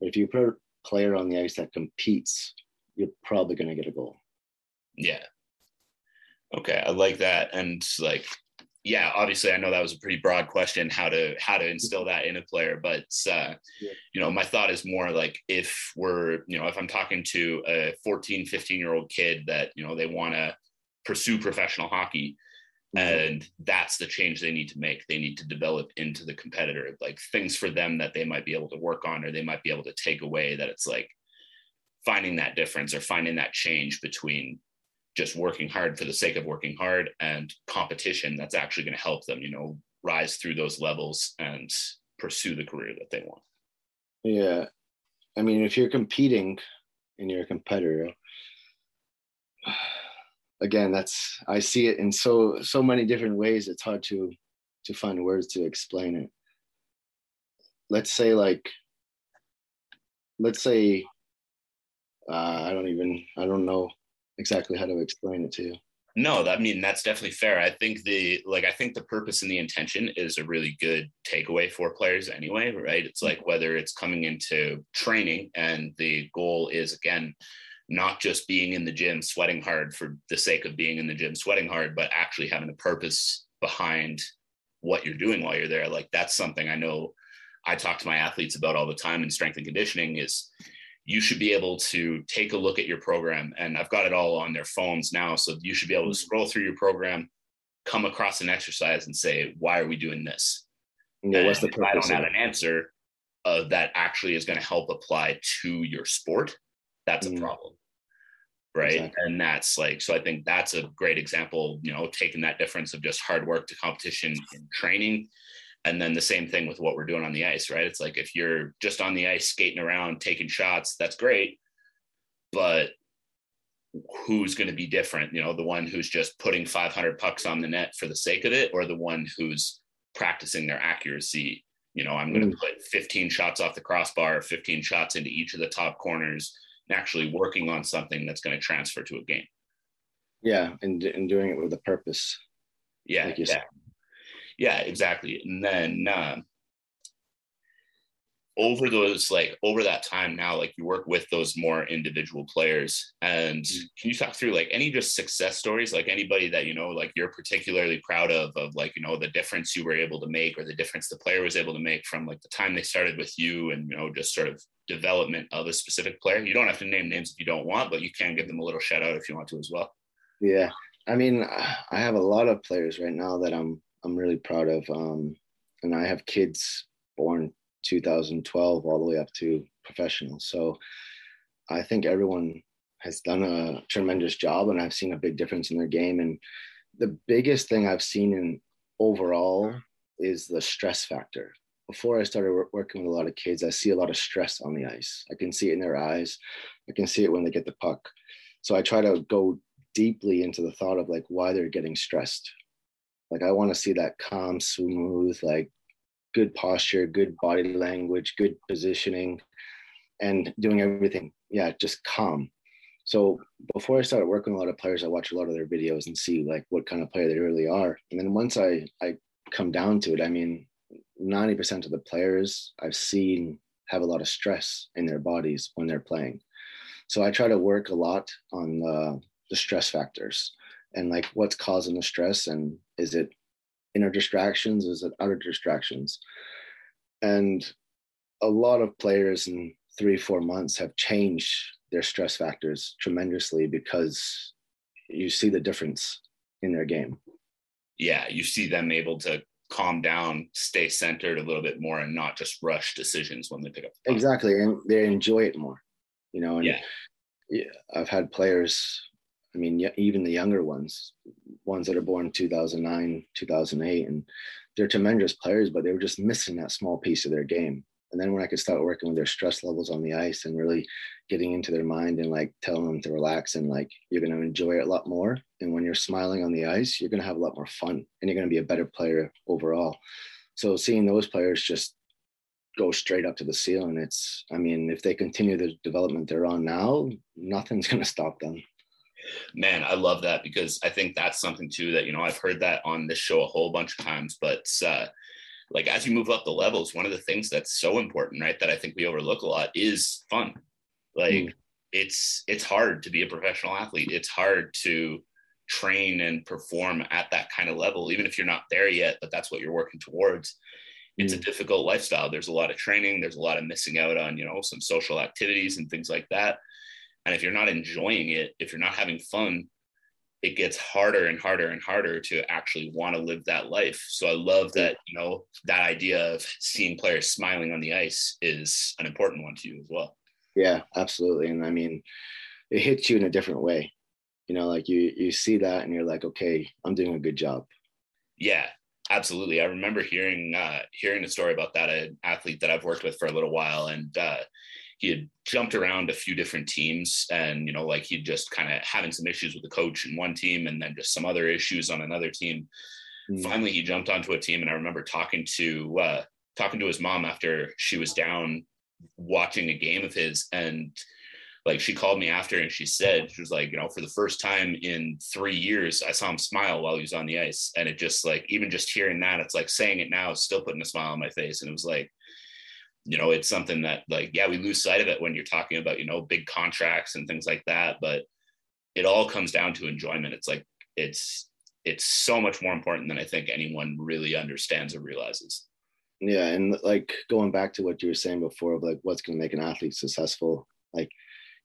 S2: But if you put a player on the ice that competes, you're probably going to get a goal.
S1: Yeah. Okay, I like that. And like yeah, obviously, I know that was a pretty broad question how to how to instill that in a player, but uh, you know, my thought is more like if we're you know if I'm talking to a 14, 15 year old kid that you know they want to pursue professional hockey, mm-hmm. and that's the change they need to make. They need to develop into the competitor, like things for them that they might be able to work on or they might be able to take away. That it's like finding that difference or finding that change between just working hard for the sake of working hard and competition that's actually going to help them you know rise through those levels and pursue the career that they want.
S2: Yeah. I mean if you're competing and you're a competitor again that's i see it in so so many different ways. It's hard to to find words to explain it. Let's say like let's say uh, i don't even i don't know exactly how to explain it to you.
S1: No, I mean that's definitely fair. I think the like I think the purpose and the intention is a really good takeaway for players anyway, right? It's like whether it's coming into training and the goal is again not just being in the gym sweating hard for the sake of being in the gym sweating hard, but actually having a purpose behind what you're doing while you're there. Like that's something I know I talk to my athletes about all the time in strength and conditioning is you should be able to take a look at your program. And I've got it all on their phones now. So you should be able to mm-hmm. scroll through your program, come across an exercise and say, why are we doing this?
S2: Yeah, what's the purpose?
S1: I don't have an answer uh, that actually is going to help apply to your sport. That's mm. a problem. Right. Exactly. And that's like, so I think that's a great example, you know, taking that difference of just hard work to competition in training and then the same thing with what we're doing on the ice, right? It's like if you're just on the ice skating around, taking shots, that's great. But who's going to be different? You know, the one who's just putting 500 pucks on the net for the sake of it, or the one who's practicing their accuracy? You know, I'm going to mm. put 15 shots off the crossbar, 15 shots into each of the top corners, and actually working on something that's going to transfer to a game.
S2: Yeah, and, and doing it with a purpose.
S1: Yeah, like yeah. Yeah, exactly. And then uh, over those like over that time now like you work with those more individual players and mm-hmm. can you talk through like any just success stories like anybody that you know like you're particularly proud of of like you know the difference you were able to make or the difference the player was able to make from like the time they started with you and you know just sort of development of a specific player you don't have to name names if you don't want but you can give them a little shout out if you want to as well
S2: yeah i mean i have a lot of players right now that i'm i'm really proud of um and i have kids born 2012 all the way up to professional. So I think everyone has done a tremendous job and I've seen a big difference in their game. And the biggest thing I've seen in overall is the stress factor. Before I started working with a lot of kids, I see a lot of stress on the ice. I can see it in their eyes. I can see it when they get the puck. So I try to go deeply into the thought of like why they're getting stressed. Like I want to see that calm, smooth, like good posture, good body language, good positioning, and doing everything. Yeah, just calm. So before I started working with a lot of players, I watch a lot of their videos and see like what kind of player they really are. And then once I I come down to it, I mean, 90% of the players I've seen have a lot of stress in their bodies when they're playing. So I try to work a lot on the, the stress factors and like what's causing the stress and is it inner distractions? Is it outer distractions? And a lot of players in three, four months have changed their stress factors tremendously because you see the difference in their game.
S1: Yeah, you see them able to calm down, stay centered a little bit more, and not just rush decisions when they pick up.
S2: The exactly, and they enjoy it more. You know, and yeah. yeah, I've had players. I mean, even the younger ones ones that are born 2009, 2008, and they're tremendous players, but they were just missing that small piece of their game. And then when I could start working with their stress levels on the ice and really getting into their mind and like telling them to relax and like you're going to enjoy it a lot more. And when you're smiling on the ice, you're going to have a lot more fun and you're going to be a better player overall. So seeing those players just go straight up to the ceiling, it's, I mean, if they continue the development they're on now, nothing's going to stop them
S1: man i love that because i think that's something too that you know i've heard that on this show a whole bunch of times but uh like as you move up the levels one of the things that's so important right that i think we overlook a lot is fun. Like mm. it's it's hard to be a professional athlete. It's hard to train and perform at that kind of level even if you're not there yet but that's what you're working towards. It's mm. a difficult lifestyle. There's a lot of training. There's a lot of missing out on you know some social activities and things like that and if you're not enjoying it, if you're not having fun, it gets harder and harder and harder to actually want to live that life. So I love that, you know, that idea of seeing players smiling on the ice is an important one to you as well.
S2: Yeah, absolutely. And I mean, it hits you in a different way. You know, like you you see that and you're like, okay, I'm doing a good job.
S1: Yeah, absolutely. I remember hearing uh hearing a story about that an athlete that I've worked with for a little while and uh he had jumped around a few different teams and you know like he'd just kind of having some issues with the coach in one team and then just some other issues on another team. Mm. finally he jumped onto a team and i remember talking to uh talking to his mom after she was down watching a game of his and like she called me after and she said she was like you know for the first time in three years i saw him smile while he was on the ice. And it just like even just hearing that it's like saying it now is still putting a smile on my face. And it was like you know, it's something that like, yeah, we lose sight of it when you're talking about, you know, big contracts and things like that. But it all comes down to enjoyment. It's like it's it's so much more important than I think anyone really understands or realizes.
S2: Yeah, and like going back to what you were saying before of like what's going to make an athlete successful, like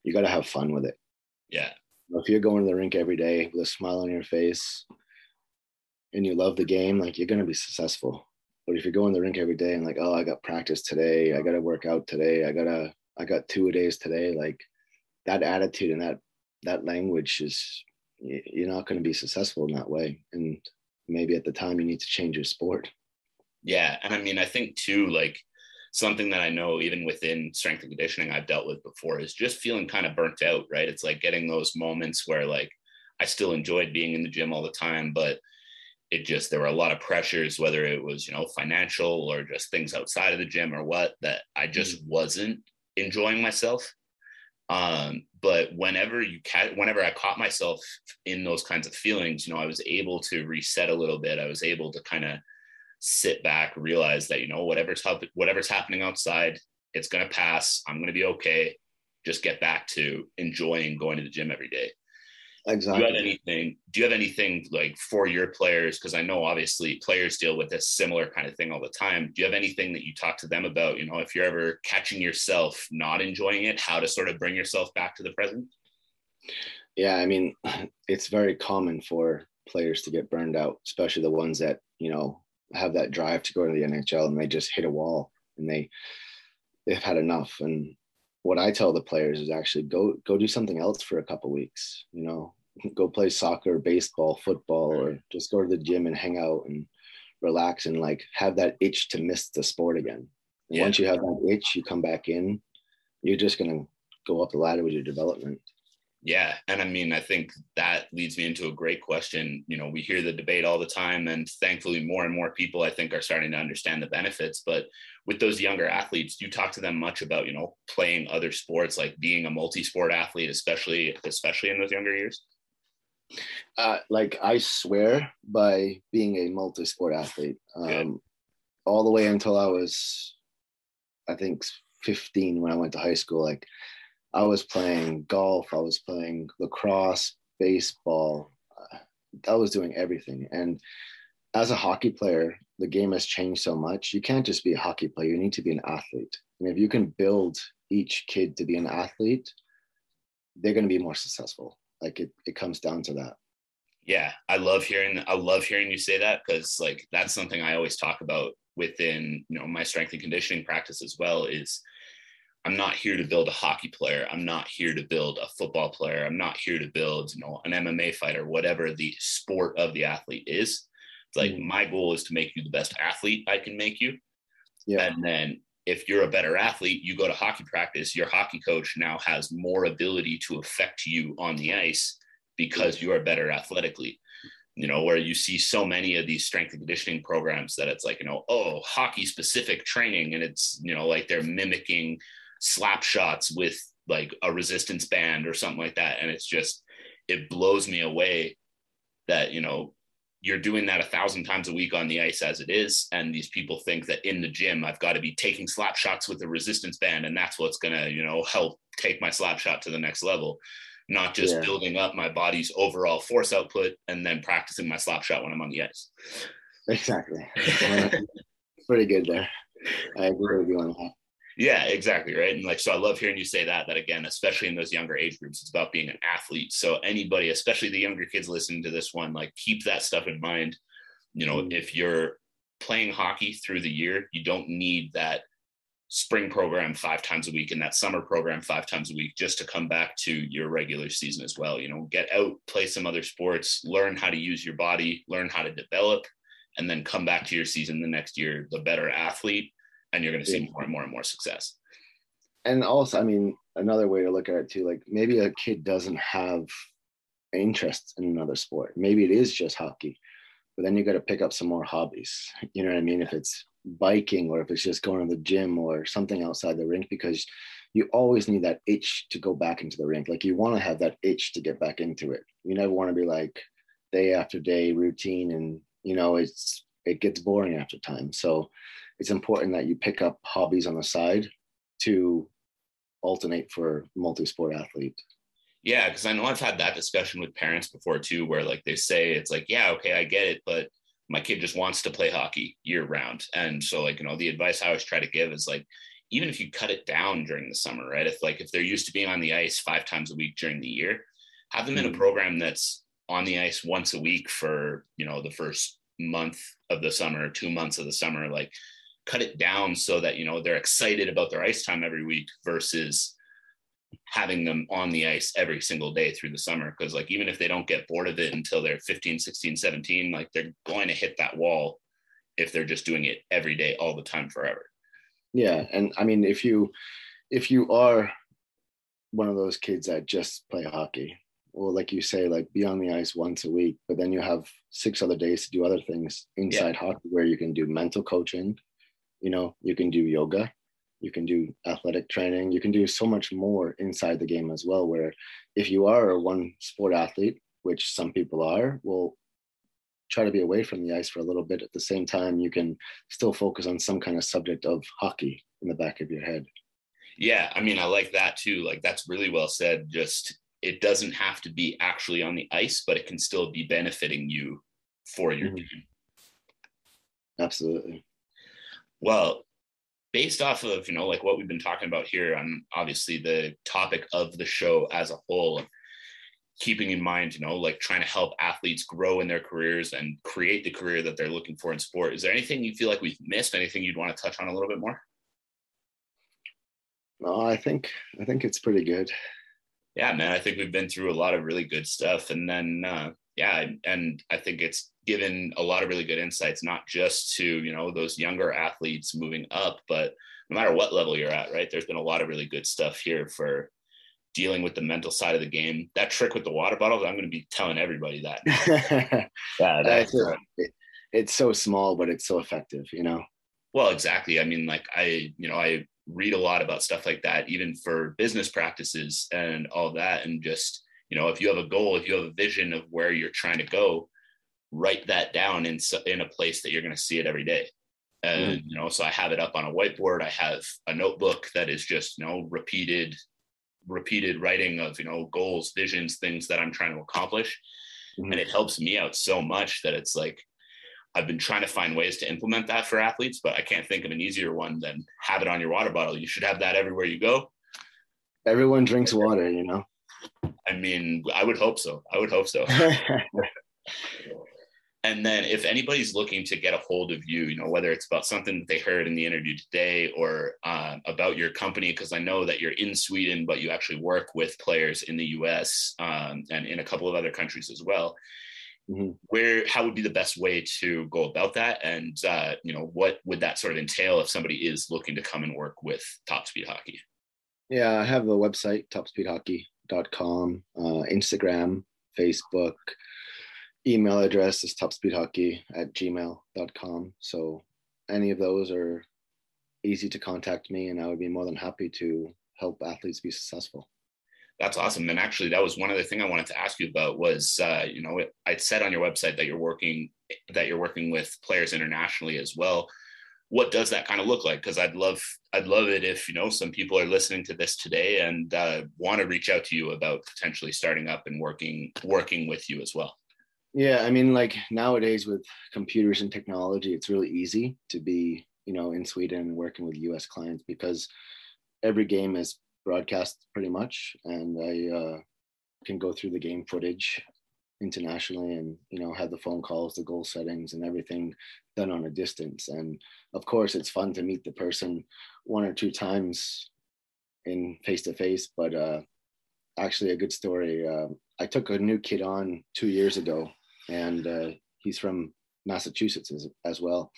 S2: you got to have fun with it.
S1: Yeah.
S2: If you're going to the rink every day with a smile on your face and you love the game, like you're going to be successful. But if you go in the rink every day and like, oh, I got practice today, I got to work out today, I gotta, I got two a days today, like that attitude and that that language is, you're not going to be successful in that way. And maybe at the time you need to change your sport.
S1: Yeah, and I mean, I think too, like something that I know even within strength and conditioning I've dealt with before is just feeling kind of burnt out, right? It's like getting those moments where like I still enjoyed being in the gym all the time, but it just there were a lot of pressures whether it was you know financial or just things outside of the gym or what that i just mm-hmm. wasn't enjoying myself um, but whenever you ca- whenever i caught myself in those kinds of feelings you know i was able to reset a little bit i was able to kind of sit back realize that you know whatever's whatever's happening outside it's going to pass. I'm going to be okay. Just get back to enjoying going to the gym every day.
S2: Exactly.
S1: Do you have anything? Do you have anything like for your players? Because I know obviously players deal with this similar kind of thing all the time. Do you have anything that you talk to them about? You know, if you're ever catching yourself not enjoying it, how to sort of bring yourself back to the present?
S2: Yeah, I mean, it's very common for players to get burned out, especially the ones that you know have that drive to go to the NHL and they just hit a wall and they they've had enough. And what I tell the players is actually go go do something else for a couple weeks. You know, go play soccer, baseball, football, or just go to the gym and hang out and relax and like have that itch to miss the sport again. And yeah. once you have that itch, you come back in, you're just gonna go up the ladder with your development.
S1: Yeah. And I mean, I think that leads me into a great question. You know, we hear the debate all the time, and thankfully, more and more people, I think, are starting to understand the benefits. But with those younger athletes, do you talk to them much about, you know, playing other sports, like being a multi sport athlete, especially, especially in those younger years?
S2: Uh, like, I swear by being a multi sport athlete. Um, all the way until I was, I think, 15 when I went to high school. Like, I was playing golf, I was playing lacrosse, baseball. I was doing everything. And as a hockey player, the game has changed so much. You can't just be a hockey player, you need to be an athlete. And if you can build each kid to be an athlete, they're going to be more successful. Like it, it comes down to that.
S1: Yeah, I love hearing I love hearing you say that because like that's something I always talk about within you know my strength and conditioning practice as well is I'm not here to build a hockey player. I'm not here to build a football player. I'm not here to build, you know, an MMA fighter, whatever the sport of the athlete is. It's like mm my goal is to make you the best athlete I can make you. Yeah. And then if you're a better athlete, you go to hockey practice, your hockey coach now has more ability to affect you on the ice because you are better athletically. You know, where you see so many of these strength and conditioning programs that it's like, you know, oh, hockey specific training. And it's, you know, like they're mimicking slap shots with like a resistance band or something like that. And it's just, it blows me away that, you know, you're doing that a thousand times a week on the ice as it is. And these people think that in the gym, I've got to be taking slap shots with a resistance band. And that's what's going to, you know, help take my slap shot to the next level, not just yeah. building up my body's overall force output and then practicing my slap shot when I'm on the ice.
S2: Exactly. Pretty good there. I agree with you on that.
S1: Yeah, exactly. Right. And like, so I love hearing you say that, that again, especially in those younger age groups, it's about being an athlete. So anybody, especially the younger kids listening to this one, like keep that stuff in mind. You know, mm-hmm. if you're playing hockey through the year, you don't need that spring program five times a week and that summer program five times a week just to come back to your regular season as well. You know, get out, play some other sports, learn how to use your body, learn how to develop, and then come back to your season the next year, the better athlete and you're going to see yeah. more and more and more success.
S2: And also, I mean, another way to look at it too, like maybe a kid doesn't have interest in another sport. Maybe it is just hockey, but then you got to pick up some more hobbies. You know what I mean? If it's biking or if it's just going to the gym or something outside the rink, because you always need that itch to go back into the rink. Like you want to have that itch to get back into it. You never want to be like day after day routine and you know it's it gets boring after time. So it's important that you pick up hobbies on the side to alternate for multi-sport athlete.
S1: Yeah, because I know I've had that discussion with parents before too, where like they say it's like, yeah, okay, I get it, but my kid just wants to play hockey year round. And so like, you know, the advice I always try to give is like, even if you cut it down during the summer, right? If like if they're used to being on the ice five times a week during the year, have them in a mm-hmm. program that's on the ice once a week for, you know, the first month of the summer, two months of the summer, like cut it down so that you know they're excited about their ice time every week versus having them on the ice every single day through the summer because like even if they don't get bored of it until they're 15 16 17 like they're going to hit that wall if they're just doing it every day all the time forever
S2: yeah and i mean if you if you are one of those kids that just play hockey well like you say like be on the ice once a week but then you have six other days to do other things inside yeah. hockey where you can do mental coaching you know you can do yoga you can do athletic training you can do so much more inside the game as well where if you are a one sport athlete which some people are well try to be away from the ice for a little bit. At the same time you can still focus on some kind of subject of hockey in the back of your head.
S1: Yeah i mean i like that too. Like that's really well said. Just it doesn't have to be actually on the ice but it can still be benefiting you for your mm-hmm. game.
S2: Absolutely
S1: well based off of you know like what we've been talking about here on obviously the topic of the show as a whole keeping in mind, you know, like trying to help athletes grow in their careers and create the career that they're looking for in sport. Is there anything you feel like we've missed? Anything you'd want to touch on a little bit more?
S2: No, I think I think it's pretty good.
S1: Yeah, man. I think we've been through a lot of really good stuff, and then uh, yeah, and I think it's given a lot of really good insights, not just to you know those younger athletes moving up, but no matter what level you're at, right? There's been a lot of really good stuff here for dealing with the mental side of the game. That trick with the water bottles, I'm going to be telling everybody that.
S2: yeah, that's, uh, it, it's so small, but it's so effective, you know?
S1: Well, exactly. I mean, like I, you know, I read a lot about stuff like that, even for business practices and all that. And just, you know, if you have a goal, if you have a vision of where you're trying to go, write that down in, in a place that you're going to see it every day. And, mm. you know, so I have it up on a whiteboard. I have a notebook that is just, you know, repeated repeated writing of you know goals visions things that i'm trying to accomplish mm-hmm. and it helps me out so much that it's like i've been trying to find ways to implement that for athletes but i can't think of an easier one than have it on your water bottle you should have that everywhere you go
S2: everyone drinks water you know
S1: i mean i would hope so i would hope so and then if anybody's looking to get a hold of you you know whether it's about something that they heard in the interview today or uh, about your company because i know that you're in sweden but you actually work with players in the us um, and in a couple of other countries as well. Mm-hmm. where how would be the best way to go about that? And uh, you know what would that sort of entail if somebody is looking to come and work with top speed hockey?
S2: Yeah i have a website topspeedhockey.com uh, instagram facebook email address is topspeedhockey at gmail.com. So any of those are easy to contact me and I would be more than happy to help athletes be successful.
S1: That's awesome. And actually that was one other thing I wanted to ask you about was, uh, you know, I'd said on your website that you're working, that you're working with players internationally as well. What does that kind of look like? Cause I'd love, I'd love it if, you know, some people are listening to this today and uh, want to reach out to you about potentially starting up and working, working with you as well.
S2: Yeah, I mean, like nowadays with computers and technology, it's really easy to be, you know, in Sweden and working with US clients because every game is broadcast pretty much. And I uh, can go through the game footage internationally and, you know, have the phone calls, the goal settings, and everything done on a distance. And of course, it's fun to meet the person one or two times in face to face, but uh, actually, a good story. Uh, I took a new kid on two years ago and uh, he's from Massachusetts as, as well.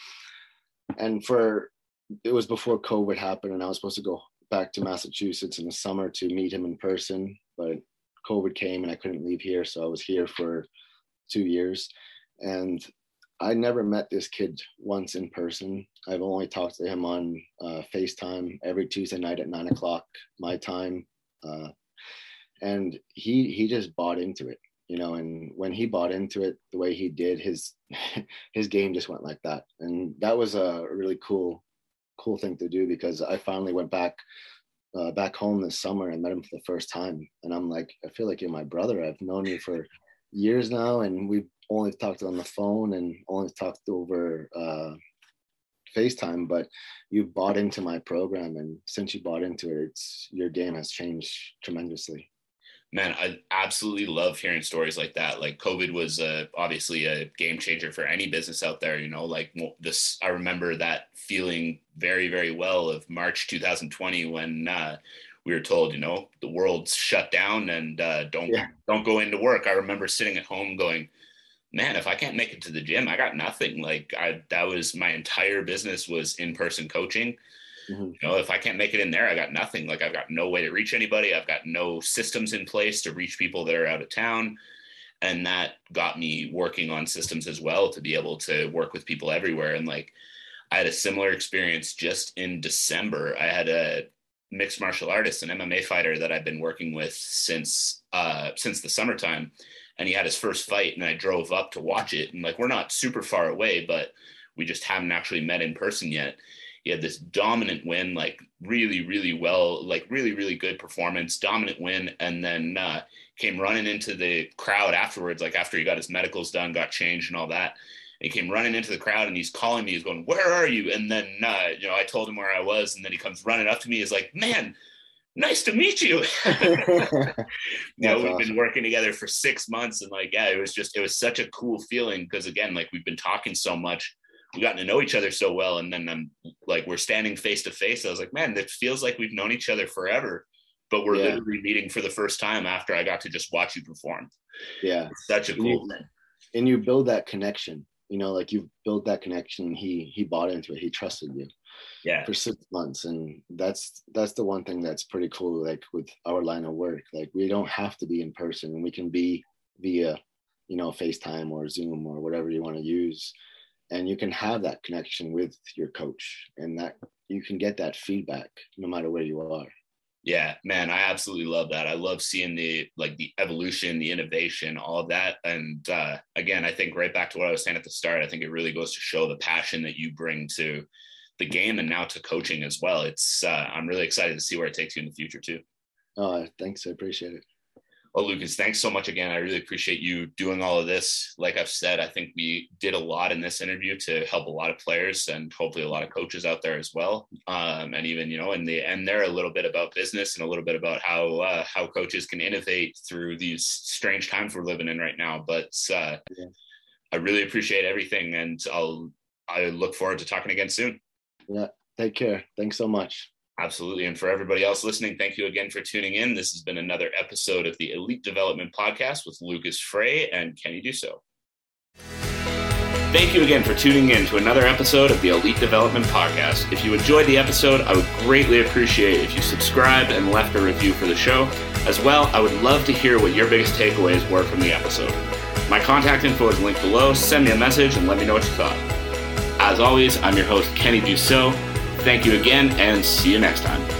S2: And for it was before COVID happened, and I was supposed to go back to Massachusetts in the summer to meet him in person, but COVID came and I couldn't leave here, so I was here for two years, and I never met this kid once in person. I've only talked to him on uh, FaceTime every Tuesday night at nine o'clock my time, uh, and he he just bought into it you know and when he bought into it the way he did his his game just went like that. And that was a really cool cool thing to do because i finally went back uh, back home this summer and met him for the first time. And i'm like i feel like you're my brother. I've known you for years now and we've only talked on the phone and only talked over uh, FaceTime, but you bought into my program, and since you bought into it, it's your game has changed tremendously
S1: man, I absolutely love hearing stories like that. Like COVID was uh, obviously a game changer for any business out there. You know, like this, I remember that feeling very, very well of March 2020 when uh, we were told, you know, the world's shut down and uh, don't yeah. don't go into work. I remember sitting at home going, man, if I can't make it to the gym, I got nothing. Like I, that was my entire business was in person coaching Mm-hmm. You know, if I can't make it in there, I got nothing. Like I've got no way to reach anybody. I've got no systems in place to reach people that are out of town. And that got me working on systems as well to be able to work with people everywhere. And like I had a similar experience just in December. I had a mixed martial artist, an MMA fighter that I've been working with since uh, since the summertime and he had his first fight, and I drove up to watch it, and like we're not super far away, but we just haven't actually met in person yet. He had this dominant win, like really, really well, like really, really good performance, dominant win, and then uh, came running into the crowd afterwards, like after he got his medicals done, got changed, and all that. And he came running into the crowd and he's calling me. He's going, "Where are you?" And then, uh, you know, I told him where I was, and then he comes running up to me. He's like, "Man, nice to meet you." you know, we've awesome. been working together for six months, and like, yeah, it was just, it was such a cool feeling because again, like we've been talking so much, we gotten to know each other so well, and then I'm like, we're standing face to face. I was like, man, it feels like we've known each other forever, but we're yeah. literally meeting for the first time after I got to just watch you perform.
S2: Yeah,
S1: it's such a cool
S2: you,
S1: thing.
S2: And you build that connection you know like you built that connection he he bought into it he trusted you
S1: yeah
S2: for six months and that's that's the one thing that's pretty cool like with our line of work like we don't have to be in person and we can be via you know facetime or zoom or whatever you want to use and you can have that connection with your coach and that you can get that feedback no matter where you are
S1: yeah, man, I absolutely love that. I love seeing the like the evolution, the innovation, all of that. And uh, again, I think right back to what I was saying at the start. I think it really goes to show the passion that you bring to the game and now to coaching as well. It's uh, I'm really excited to see where it takes you in the future too.
S2: Oh, thanks. I appreciate it.
S1: Well, Lucas, thanks so much again. I really appreciate you doing all of this. Like I've said, I think we did a lot in this interview to help a lot of players and hopefully a lot of coaches out there as well. Um, and even, you know, in the end there, a little bit about business and a little bit about how uh, how coaches can innovate through these strange times we're living in right now. But uh, yeah. I really appreciate everything, and I'll I look forward to talking again soon.
S2: Yeah, take care. Thanks so much.
S1: Absolutely. And for everybody else listening, thank you again for tuning in. This has been another episode of the Elite Development Podcast with Lucas Frey and Kenny Dussault. Thank you again for tuning in to another episode of the Elite Development Podcast. If you enjoyed the episode, I would greatly appreciate if you subscribed and left a review for the show. As well, I would love to hear what your biggest takeaways were from the episode. My contact info is linked below. Send me a message and let me know what you thought. As always, I'm your host, Kenny Dussault. Thank you again and see you next time.